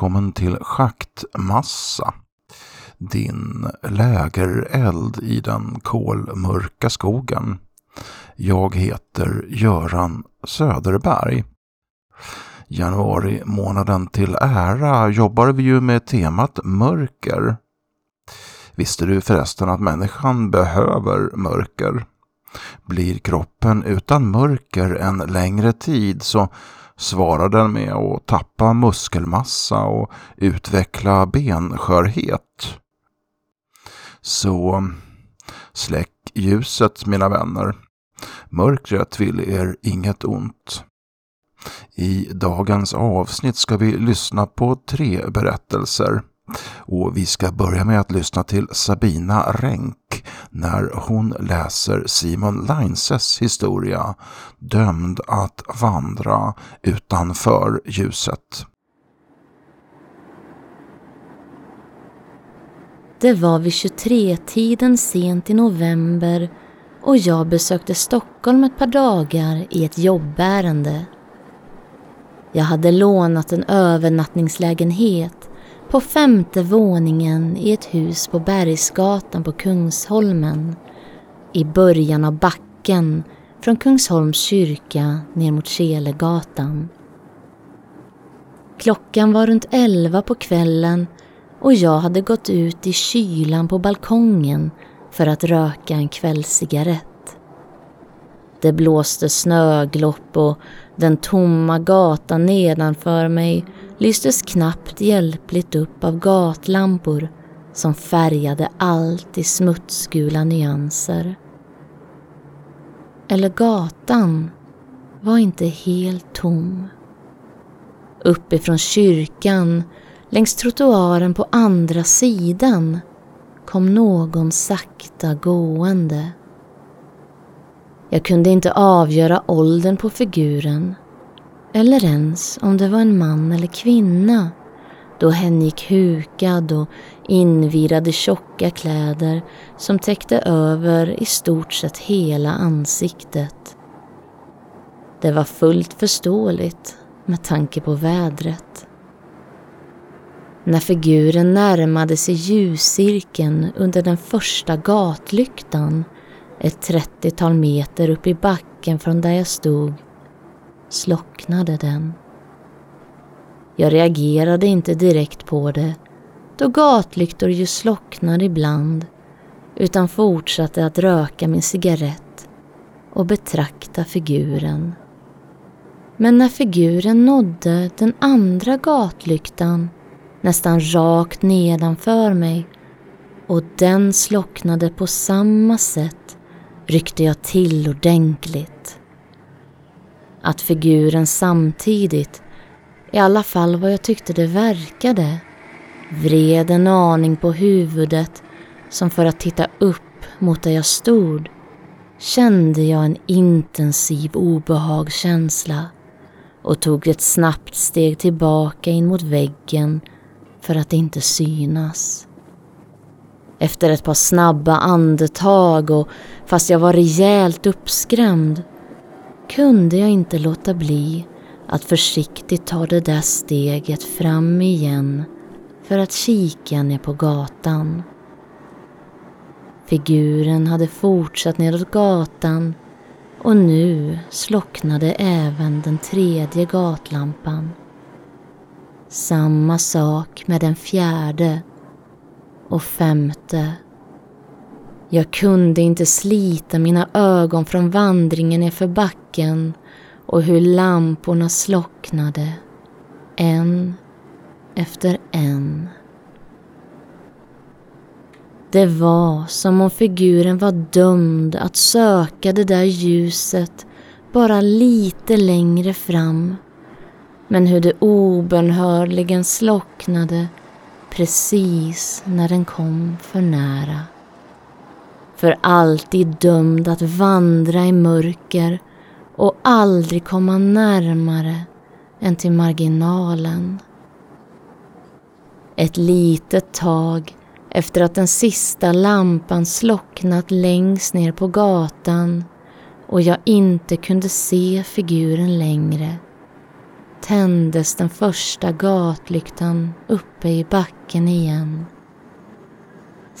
Välkommen till Schaktmassa. Din lägereld i den kolmörka skogen. Jag heter Göran Söderberg. Januari månaden till ära jobbar vi ju med temat mörker. Visste du förresten att människan behöver mörker? Blir kroppen utan mörker en längre tid så svarar den med att tappa muskelmassa och utveckla benskörhet. Så släck ljuset mina vänner. Mörkret vill er inget ont. I dagens avsnitt ska vi lyssna på tre berättelser. Och vi ska börja med att lyssna till Sabina Renk när hon läser Simon Leinses historia Dömd att vandra utanför ljuset. Det var vid 23-tiden sent i november och jag besökte Stockholm ett par dagar i ett jobbärende. Jag hade lånat en övernattningslägenhet på femte våningen i ett hus på Bergsgatan på Kungsholmen i början av backen från Kungsholms kyrka ner mot Kelegatan. Klockan var runt elva på kvällen och jag hade gått ut i kylan på balkongen för att röka en kvällscigarett. Det blåste snöglopp och den tomma gatan nedanför mig lystes knappt hjälpligt upp av gatlampor som färgade allt i smutsgula nyanser. Eller gatan var inte helt tom. Uppifrån kyrkan, längs trottoaren på andra sidan, kom någon sakta gående. Jag kunde inte avgöra åldern på figuren eller ens om det var en man eller kvinna då hen gick hukad och invirade tjocka kläder som täckte över i stort sett hela ansiktet. Det var fullt förståeligt med tanke på vädret. När figuren närmade sig ljuscirkeln under den första gatlyktan ett trettiotal meter upp i backen från där jag stod slocknade den. Jag reagerade inte direkt på det då gatlyktor ju slocknar ibland utan fortsatte att röka min cigarett och betrakta figuren. Men när figuren nådde den andra gatlyktan nästan rakt nedanför mig och den slocknade på samma sätt ryckte jag till ordentligt att figuren samtidigt, i alla fall vad jag tyckte det verkade, vred en aning på huvudet som för att titta upp mot där jag stod kände jag en intensiv obehagskänsla och tog ett snabbt steg tillbaka in mot väggen för att inte synas. Efter ett par snabba andetag och fast jag var rejält uppskrämd kunde jag inte låta bli att försiktigt ta det där steget fram igen för att kika ner på gatan. Figuren hade fortsatt nedåt gatan och nu slocknade även den tredje gatlampan. Samma sak med den fjärde och femte jag kunde inte slita mina ögon från vandringen nerför backen och hur lamporna slocknade, en efter en. Det var som om figuren var dömd att söka det där ljuset bara lite längre fram. Men hur det obönhörligen slocknade precis när den kom för nära för alltid dömd att vandra i mörker och aldrig komma närmare än till marginalen. Ett litet tag efter att den sista lampan slocknat längst ner på gatan och jag inte kunde se figuren längre tändes den första gatlyktan uppe i backen igen.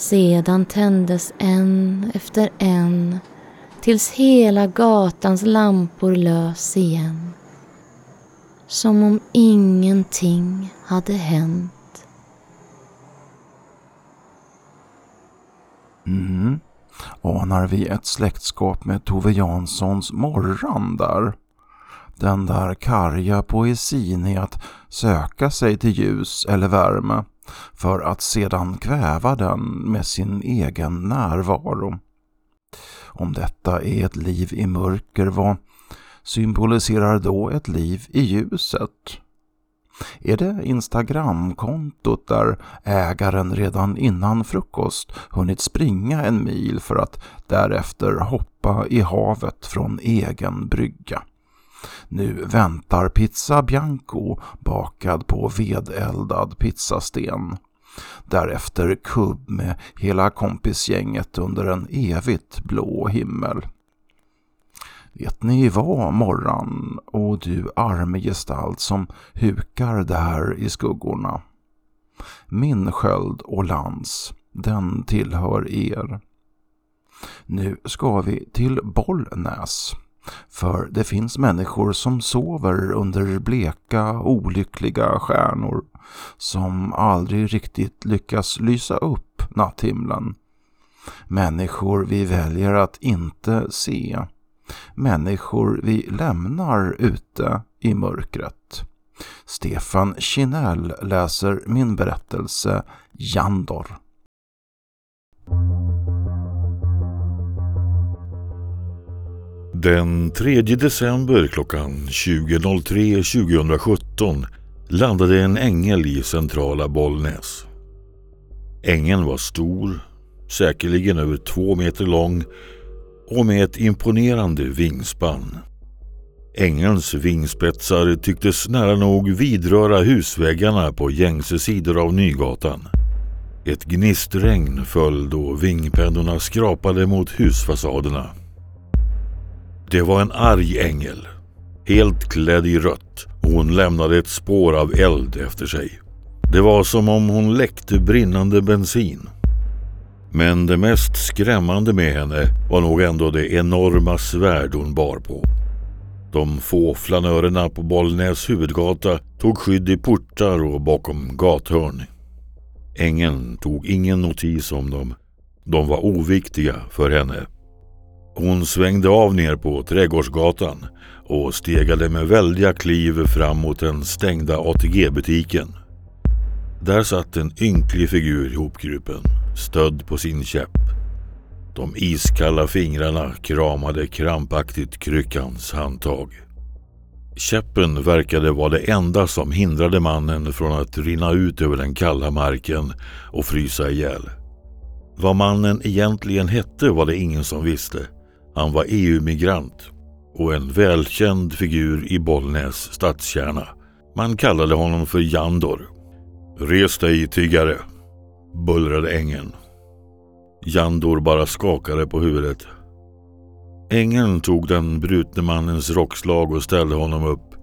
Sedan tändes en efter en tills hela gatans lampor lös igen. Som om ingenting hade hänt. Mm. Anar vi ett släktskap med Tove Janssons Morran där? Den där karga poesin i att söka sig till ljus eller värme för att sedan kväva den med sin egen närvaro. Om detta är ett liv i mörker, vad symboliserar då ett liv i ljuset? Är det Instagramkontot där ägaren redan innan frukost hunnit springa en mil för att därefter hoppa i havet från egen brygga? Nu väntar pizza bianco bakad på vedeldad pizzasten. Därefter kubb med hela kompisgänget under en evigt blå himmel. Vet ni vad, Morran och du armgestalt som hukar där i skuggorna? Min sköld och lans, den tillhör er. Nu ska vi till Bollnäs. För det finns människor som sover under bleka, olyckliga stjärnor som aldrig riktigt lyckas lysa upp natthimlen. Människor vi väljer att inte se. Människor vi lämnar ute i mörkret. Stefan Kinell läser min berättelse Jandor. Den 3 december klockan 20.03 2017 landade en ängel i centrala Bollnäs. Ängeln var stor, säkerligen över två meter lång och med ett imponerande vingspann. Ängelns vingspetsar tycktes nära nog vidröra husväggarna på gängse sidor av Nygatan. Ett gnistregn föll då vingpennorna skrapade mot husfasaderna. Det var en arg ängel, helt klädd i rött och hon lämnade ett spår av eld efter sig. Det var som om hon läckte brinnande bensin. Men det mest skrämmande med henne var nog ändå det enorma svärd hon bar på. De få flanörerna på Bollnäs huvudgata tog skydd i portar och bakom gathörn. Ängeln tog ingen notis om dem. De var oviktiga för henne. Hon svängde av ner på Trädgårdsgatan och stegade med väldiga kliv fram mot den stängda ATG-butiken. Där satt en ynklig figur ihopgrupen, stödd på sin käpp. De iskalla fingrarna kramade krampaktigt kryckans handtag. Käppen verkade vara det enda som hindrade mannen från att rinna ut över den kalla marken och frysa ihjäl. Vad mannen egentligen hette var det ingen som visste. Han var EU-migrant och en välkänd figur i Bollnäs stadskärna. Man kallade honom för Jandor. Res dig tiggare, bullrade ängen. Jandor bara skakade på huvudet. Ängen tog den brutne mannens rockslag och ställde honom upp.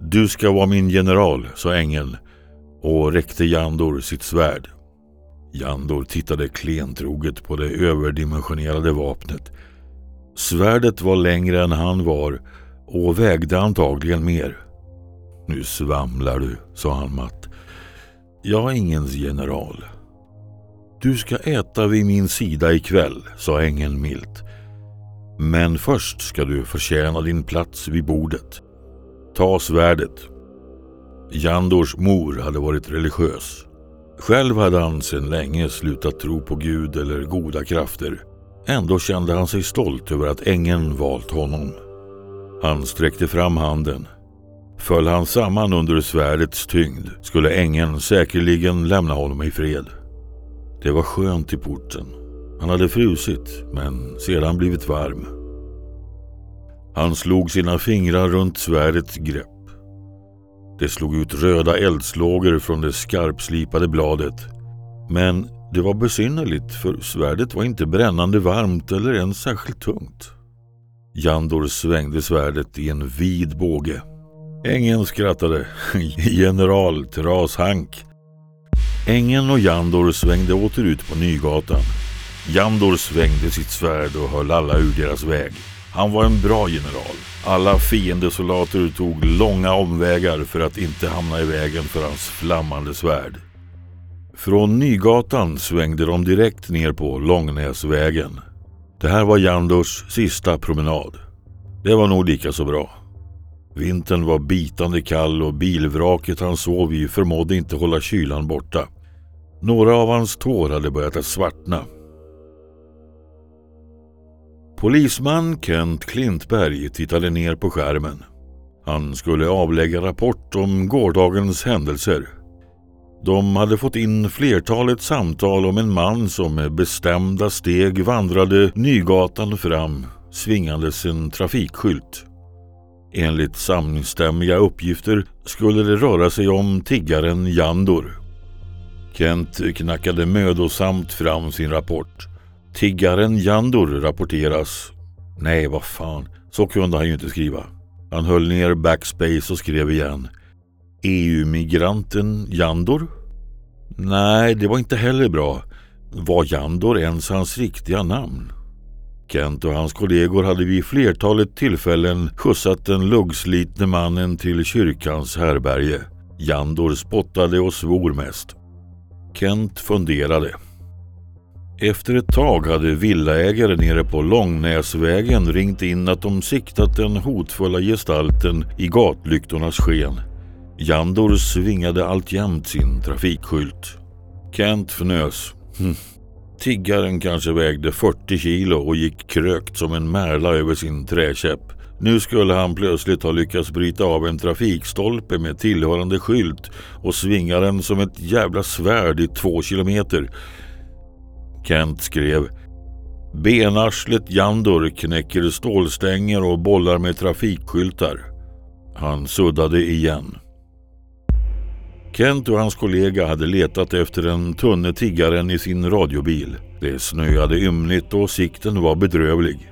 Du ska vara min general, sa ängen och räckte Jandor sitt svärd. Jandor tittade klentroget på det överdimensionerade vapnet Svärdet var längre än han var och vägde antagligen mer. Nu svamlar du, sa han matt. Jag är ingens general. Du ska äta vid min sida ikväll, sa ängeln milt. Men först ska du förtjäna din plats vid bordet. Ta svärdet. Jandors mor hade varit religiös. Själv hade han sedan länge slutat tro på Gud eller goda krafter. Ändå kände han sig stolt över att ängeln valt honom. Han sträckte fram handen. Föll han samman under svärdets tyngd skulle ängeln säkerligen lämna honom i fred. Det var skönt i porten. Han hade frusit, men sedan blivit varm. Han slog sina fingrar runt svärdets grepp. Det slog ut röda eldslågor från det skarpslipade bladet. Men det var besynnerligt för svärdet var inte brännande varmt eller ens särskilt tungt. Jandor svängde svärdet i en vid båge. Ängen skrattade. General Trashank. Ängen och Jandor svängde åter ut på Nygatan. Jandor svängde sitt svärd och höll alla ur deras väg. Han var en bra general. Alla fiendesoldater tog långa omvägar för att inte hamna i vägen för hans flammande svärd. Från Nygatan svängde de direkt ner på Långnäsvägen. Det här var Jandors sista promenad. Det var nog lika så bra. Vintern var bitande kall och bilvraket han sov i förmådde inte hålla kylan borta. Några av hans tår hade börjat att svartna. Polisman Kent Klintberg tittade ner på skärmen. Han skulle avlägga rapport om gårdagens händelser. De hade fått in flertalet samtal om en man som med bestämda steg vandrade Nygatan fram svingandes en trafikskylt. Enligt samstämmiga uppgifter skulle det röra sig om tiggaren Jandor. Kent knackade mödosamt fram sin rapport. Tiggaren Jandor rapporteras. Nej, vad fan, så kunde han ju inte skriva. Han höll ner backspace och skrev igen. EU-migranten Jandor? Nej, det var inte heller bra. Var Jandor ens hans riktiga namn? Kent och hans kollegor hade vid flertalet tillfällen skjutsat den luggslitne mannen till kyrkans härberge. Jandor spottade och svor mest. Kent funderade. Efter ett tag hade villaägare nere på Långnäsvägen ringt in att de siktat den hotfulla gestalten i gatlyktornas sken. Jandor svingade alltjämt sin trafikskylt. Kent fnös. Hm. Tiggaren kanske vägde 40 kilo och gick krökt som en märla över sin träkäpp. Nu skulle han plötsligt ha lyckats bryta av en trafikstolpe med tillhörande skylt och svinga den som ett jävla svärd i två kilometer. Kent skrev Benarslet Jandor knäcker stålstänger och bollar med trafikskyltar. Han suddade igen. Kent och hans kollega hade letat efter den tunne tiggaren i sin radiobil. Det snöade ymnigt och sikten var bedrövlig.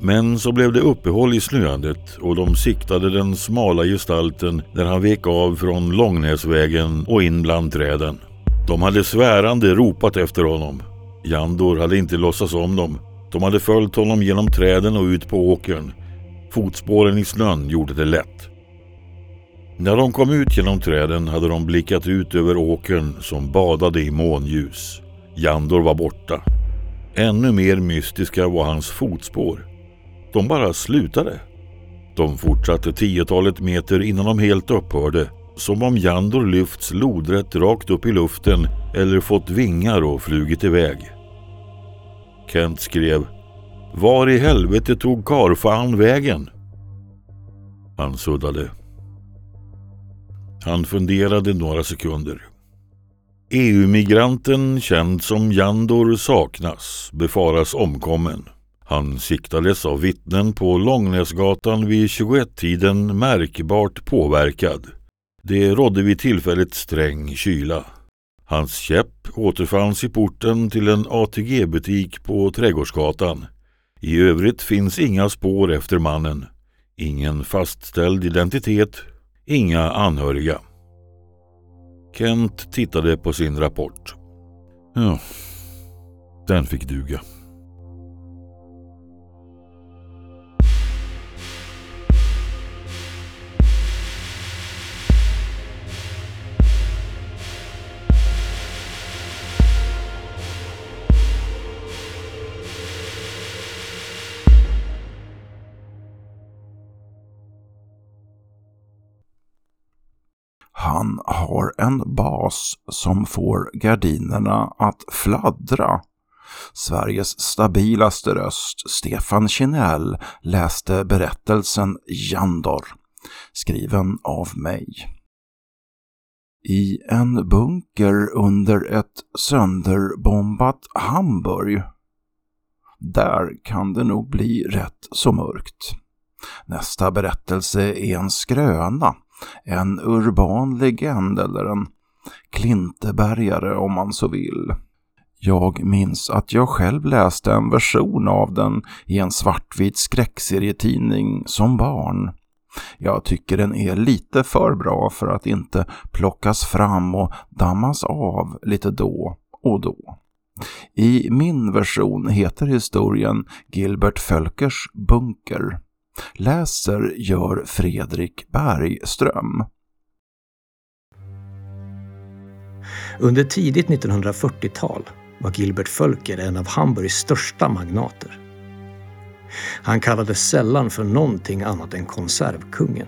Men så blev det uppehåll i snöandet och de siktade den smala gestalten när han vek av från Långnäsvägen och in bland träden. De hade svärande ropat efter honom. Jandor hade inte låtsats om dem. De hade följt honom genom träden och ut på åkern. Fotspåren i snön gjorde det lätt. När de kom ut genom träden hade de blickat ut över åkern som badade i månljus. Jandor var borta. Ännu mer mystiska var hans fotspår. De bara slutade. De fortsatte tiotalet meter innan de helt upphörde. Som om Jandor lyfts lodrätt rakt upp i luften eller fått vingar och flugit iväg. Kent skrev Var i helvete tog karfan vägen? Han suddade. Han funderade några sekunder. EU-migranten känd som Jandor saknas, befaras omkommen. Han siktades av vittnen på Långnäsgatan vid 21-tiden märkbart påverkad. Det rådde vid tillfället sträng kyla. Hans käpp återfanns i porten till en ATG-butik på Trädgårdsgatan. I övrigt finns inga spår efter mannen. Ingen fastställd identitet Inga anhöriga. Kent tittade på sin rapport. Ja, den fick duga. En bas som får gardinerna att fladdra. Sveriges stabilaste röst, Stefan Kinell, läste berättelsen Jandor, skriven av mig. I en bunker under ett sönderbombat Hamburg. Där kan det nog bli rätt så mörkt. Nästa berättelse är en skröna en urban legend eller en klintebergare om man så vill. Jag minns att jag själv läste en version av den i en svartvit skräckserietidning som barn. Jag tycker den är lite för bra för att inte plockas fram och dammas av lite då och då. I min version heter historien Gilbert Fölkers bunker. Läser gör Fredrik Bergström. Under tidigt 1940-tal var Gilbert Völker en av Hamburgs största magnater. Han kallades sällan för någonting annat än konservkungen.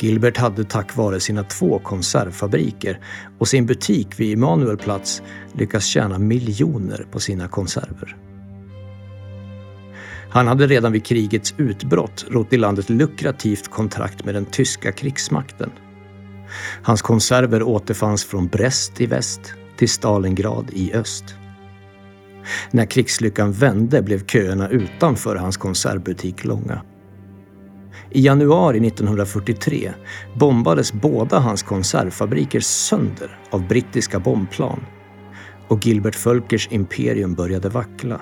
Gilbert hade tack vare sina två konservfabriker och sin butik vid Immanuelplatz lyckats tjäna miljoner på sina konserver. Han hade redan vid krigets utbrott rott i landet lukrativt kontrakt med den tyska krigsmakten. Hans konserver återfanns från Brest i väst till Stalingrad i öst. När krigslyckan vände blev köerna utanför hans konservbutik långa. I januari 1943 bombades båda hans konservfabriker sönder av brittiska bombplan och Gilbert Völkers imperium började vackla.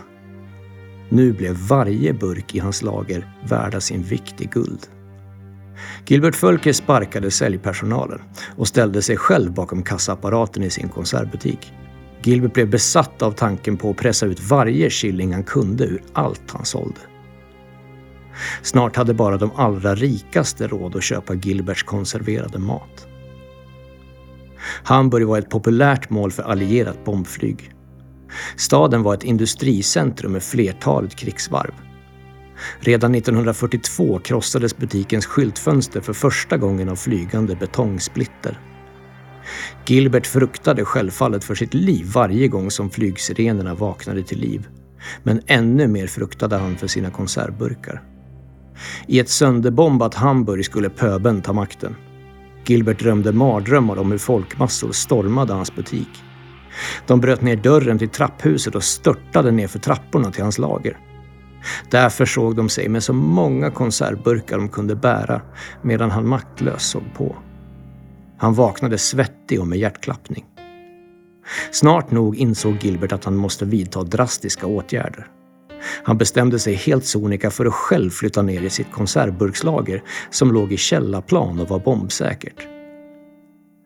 Nu blev varje burk i hans lager värda sin vikt i guld. Gilbert Fölker sparkade säljpersonalen och ställde sig själv bakom kassaapparaten i sin konservbutik. Gilbert blev besatt av tanken på att pressa ut varje shilling han kunde ur allt han sålde. Snart hade bara de allra rikaste råd att köpa Gilberts konserverade mat. Hamburg var ett populärt mål för allierat bombflyg. Staden var ett industricentrum med flertalet krigsvarv. Redan 1942 krossades butikens skyltfönster för första gången av flygande betongsplitter. Gilbert fruktade självfallet för sitt liv varje gång som flygsirenerna vaknade till liv. Men ännu mer fruktade han för sina konservburkar. I ett sönderbombat Hamburg skulle pöbeln ta makten. Gilbert drömde mardrömmar om hur folkmassor stormade hans butik. De bröt ner dörren till trapphuset och störtade ner för trapporna till hans lager. Där försåg de sig med så många konservburkar de kunde bära medan han maktlös såg på. Han vaknade svettig och med hjärtklappning. Snart nog insåg Gilbert att han måste vidta drastiska åtgärder. Han bestämde sig helt sonika för att själv flytta ner i sitt konservburkslager som låg i källarplan och var bombsäkert.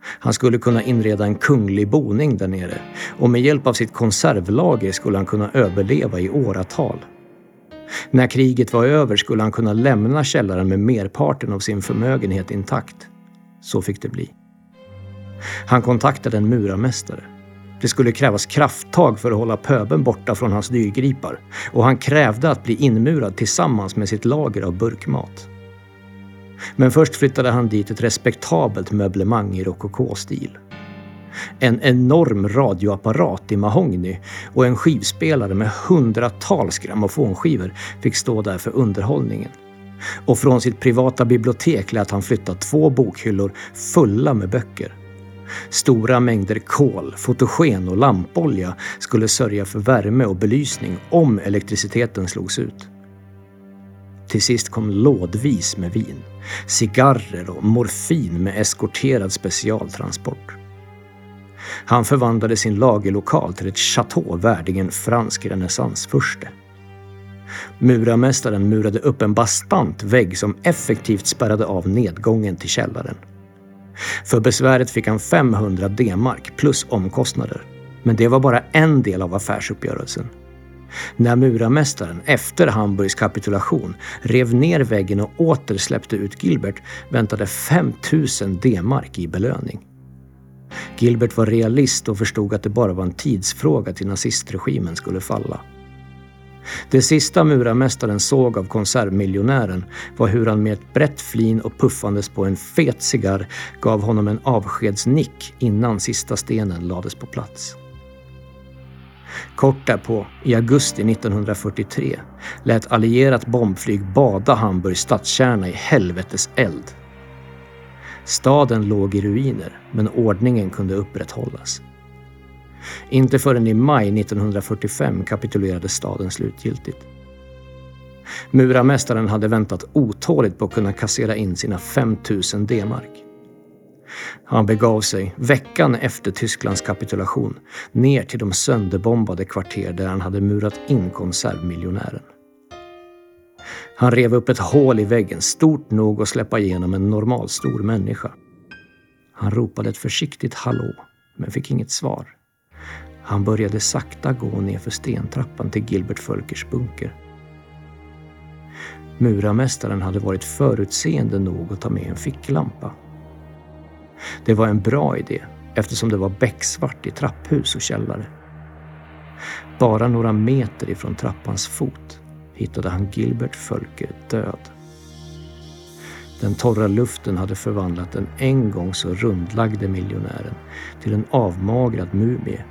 Han skulle kunna inreda en kunglig boning där nere och med hjälp av sitt konservlager skulle han kunna överleva i åratal. När kriget var över skulle han kunna lämna källaren med merparten av sin förmögenhet intakt. Så fick det bli. Han kontaktade en murarmästare. Det skulle krävas krafttag för att hålla pöben borta från hans dyrgripar och han krävde att bli inmurad tillsammans med sitt lager av burkmat. Men först flyttade han dit ett respektabelt möblemang i rokokostil. En enorm radioapparat i mahogny och en skivspelare med hundratals grammofonskivor fick stå där för underhållningen. Och från sitt privata bibliotek lät han flytta två bokhyllor fulla med böcker. Stora mängder kol, fotogen och lampolja skulle sörja för värme och belysning om elektriciteten slogs ut. Till sist kom lådvis med vin, cigarrer och morfin med eskorterad specialtransport. Han förvandlade sin lagerlokal till ett chateau värdigen fransk renässansfurste. Murarmästaren murade upp en bastant vägg som effektivt spärrade av nedgången till källaren. För besväret fick han 500 D-mark plus omkostnader. Men det var bara en del av affärsuppgörelsen. När murarmästaren efter Hamburgs kapitulation rev ner väggen och åter släppte ut Gilbert väntade 5000 D-mark i belöning. Gilbert var realist och förstod att det bara var en tidsfråga till nazistregimen skulle falla. Det sista murarmästaren såg av konservmiljonären var hur han med ett brett flin och puffandes på en fet cigarr gav honom en avskedsnick innan sista stenen lades på plats. Kort därpå, i augusti 1943, lät allierat bombflyg bada Hamburgs stadskärna i helvetes eld. Staden låg i ruiner, men ordningen kunde upprätthållas. Inte förrän i maj 1945 kapitulerade staden slutgiltigt. Murarmästaren hade väntat otåligt på att kunna kassera in sina 5000 D-mark. Han begav sig, veckan efter Tysklands kapitulation, ner till de sönderbombade kvarter där han hade murat in konservmiljonären. Han rev upp ett hål i väggen stort nog att släppa igenom en normalstor människa. Han ropade ett försiktigt hallå, men fick inget svar. Han började sakta gå nerför stentrappan till Gilbert Fölkers bunker. Murarmästaren hade varit förutseende nog att ta med en ficklampa. Det var en bra idé eftersom det var becksvart i trapphus och källare. Bara några meter ifrån trappans fot hittade han Gilbert Fölker död. Den torra luften hade förvandlat den en gång så rundlagde miljonären till en avmagrad mumie.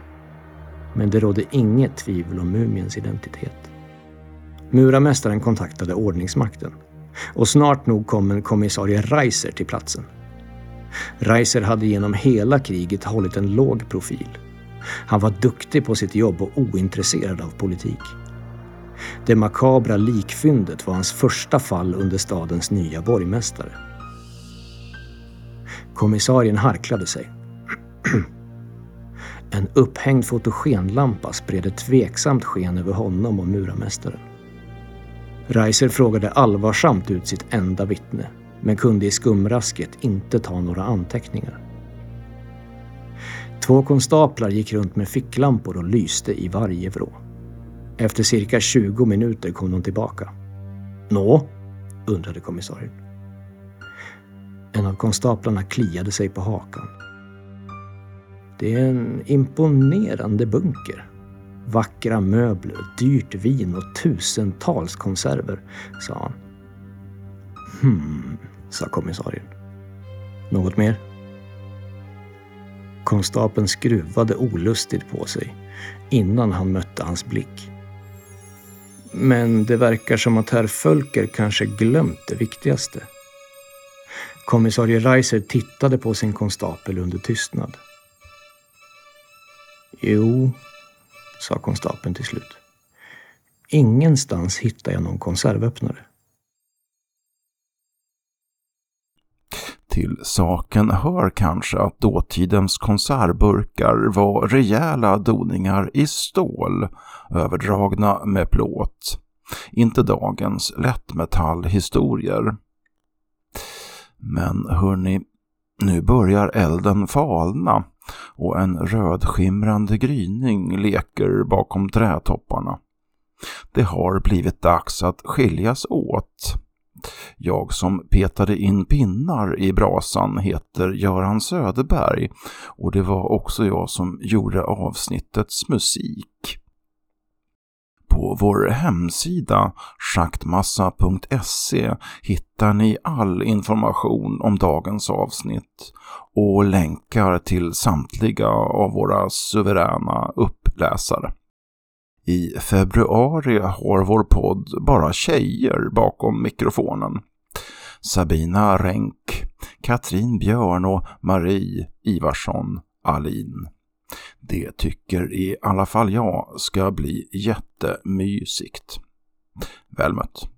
Men det rådde inget tvivel om mumiens identitet. Murarmästaren kontaktade ordningsmakten och snart nog kom en kommissarie Reiser till platsen. Reiser hade genom hela kriget hållit en låg profil. Han var duktig på sitt jobb och ointresserad av politik. Det makabra likfyndet var hans första fall under stadens nya borgmästare. Kommissarien harklade sig. En upphängd fotogenlampa spred ett tveksamt sken över honom och murarmästaren. Reiser frågade allvarsamt ut sitt enda vittne, men kunde i skumrasket inte ta några anteckningar. Två konstaplar gick runt med ficklampor och lyste i varje vrå. Efter cirka 20 minuter kom de tillbaka. Nå? undrade kommissarien. En av konstaplarna kliade sig på hakan. Det är en imponerande bunker. Vackra möbler, dyrt vin och tusentals konserver, sa han. Hmm, sa kommissarien. Något mer? Konstapeln skruvade olustigt på sig innan han mötte hans blick. Men det verkar som att herr Fölker kanske glömt det viktigaste. Kommissarie Reiser tittade på sin konstapel under tystnad. Jo, sa konstapeln till slut. Ingenstans hittar jag någon konservöppnare. Till saken hör kanske att dåtidens konservburkar var rejäla doningar i stål, överdragna med plåt. Inte dagens lättmetallhistorier. Men hörni, nu börjar elden falna och en rödskimrande gryning leker bakom trädtopparna. Det har blivit dags att skiljas åt. Jag som petade in pinnar i brasan heter Göran Söderberg och det var också jag som gjorde avsnittets musik. På vår hemsida schaktmassa.se hittar ni all information om dagens avsnitt och länkar till samtliga av våra suveräna uppläsare. I februari har vår podd bara tjejer bakom mikrofonen. Sabina Renk, Katrin Björn och Marie Ivarsson Alin. Det tycker i alla fall jag ska bli jättemysigt. Väl mött!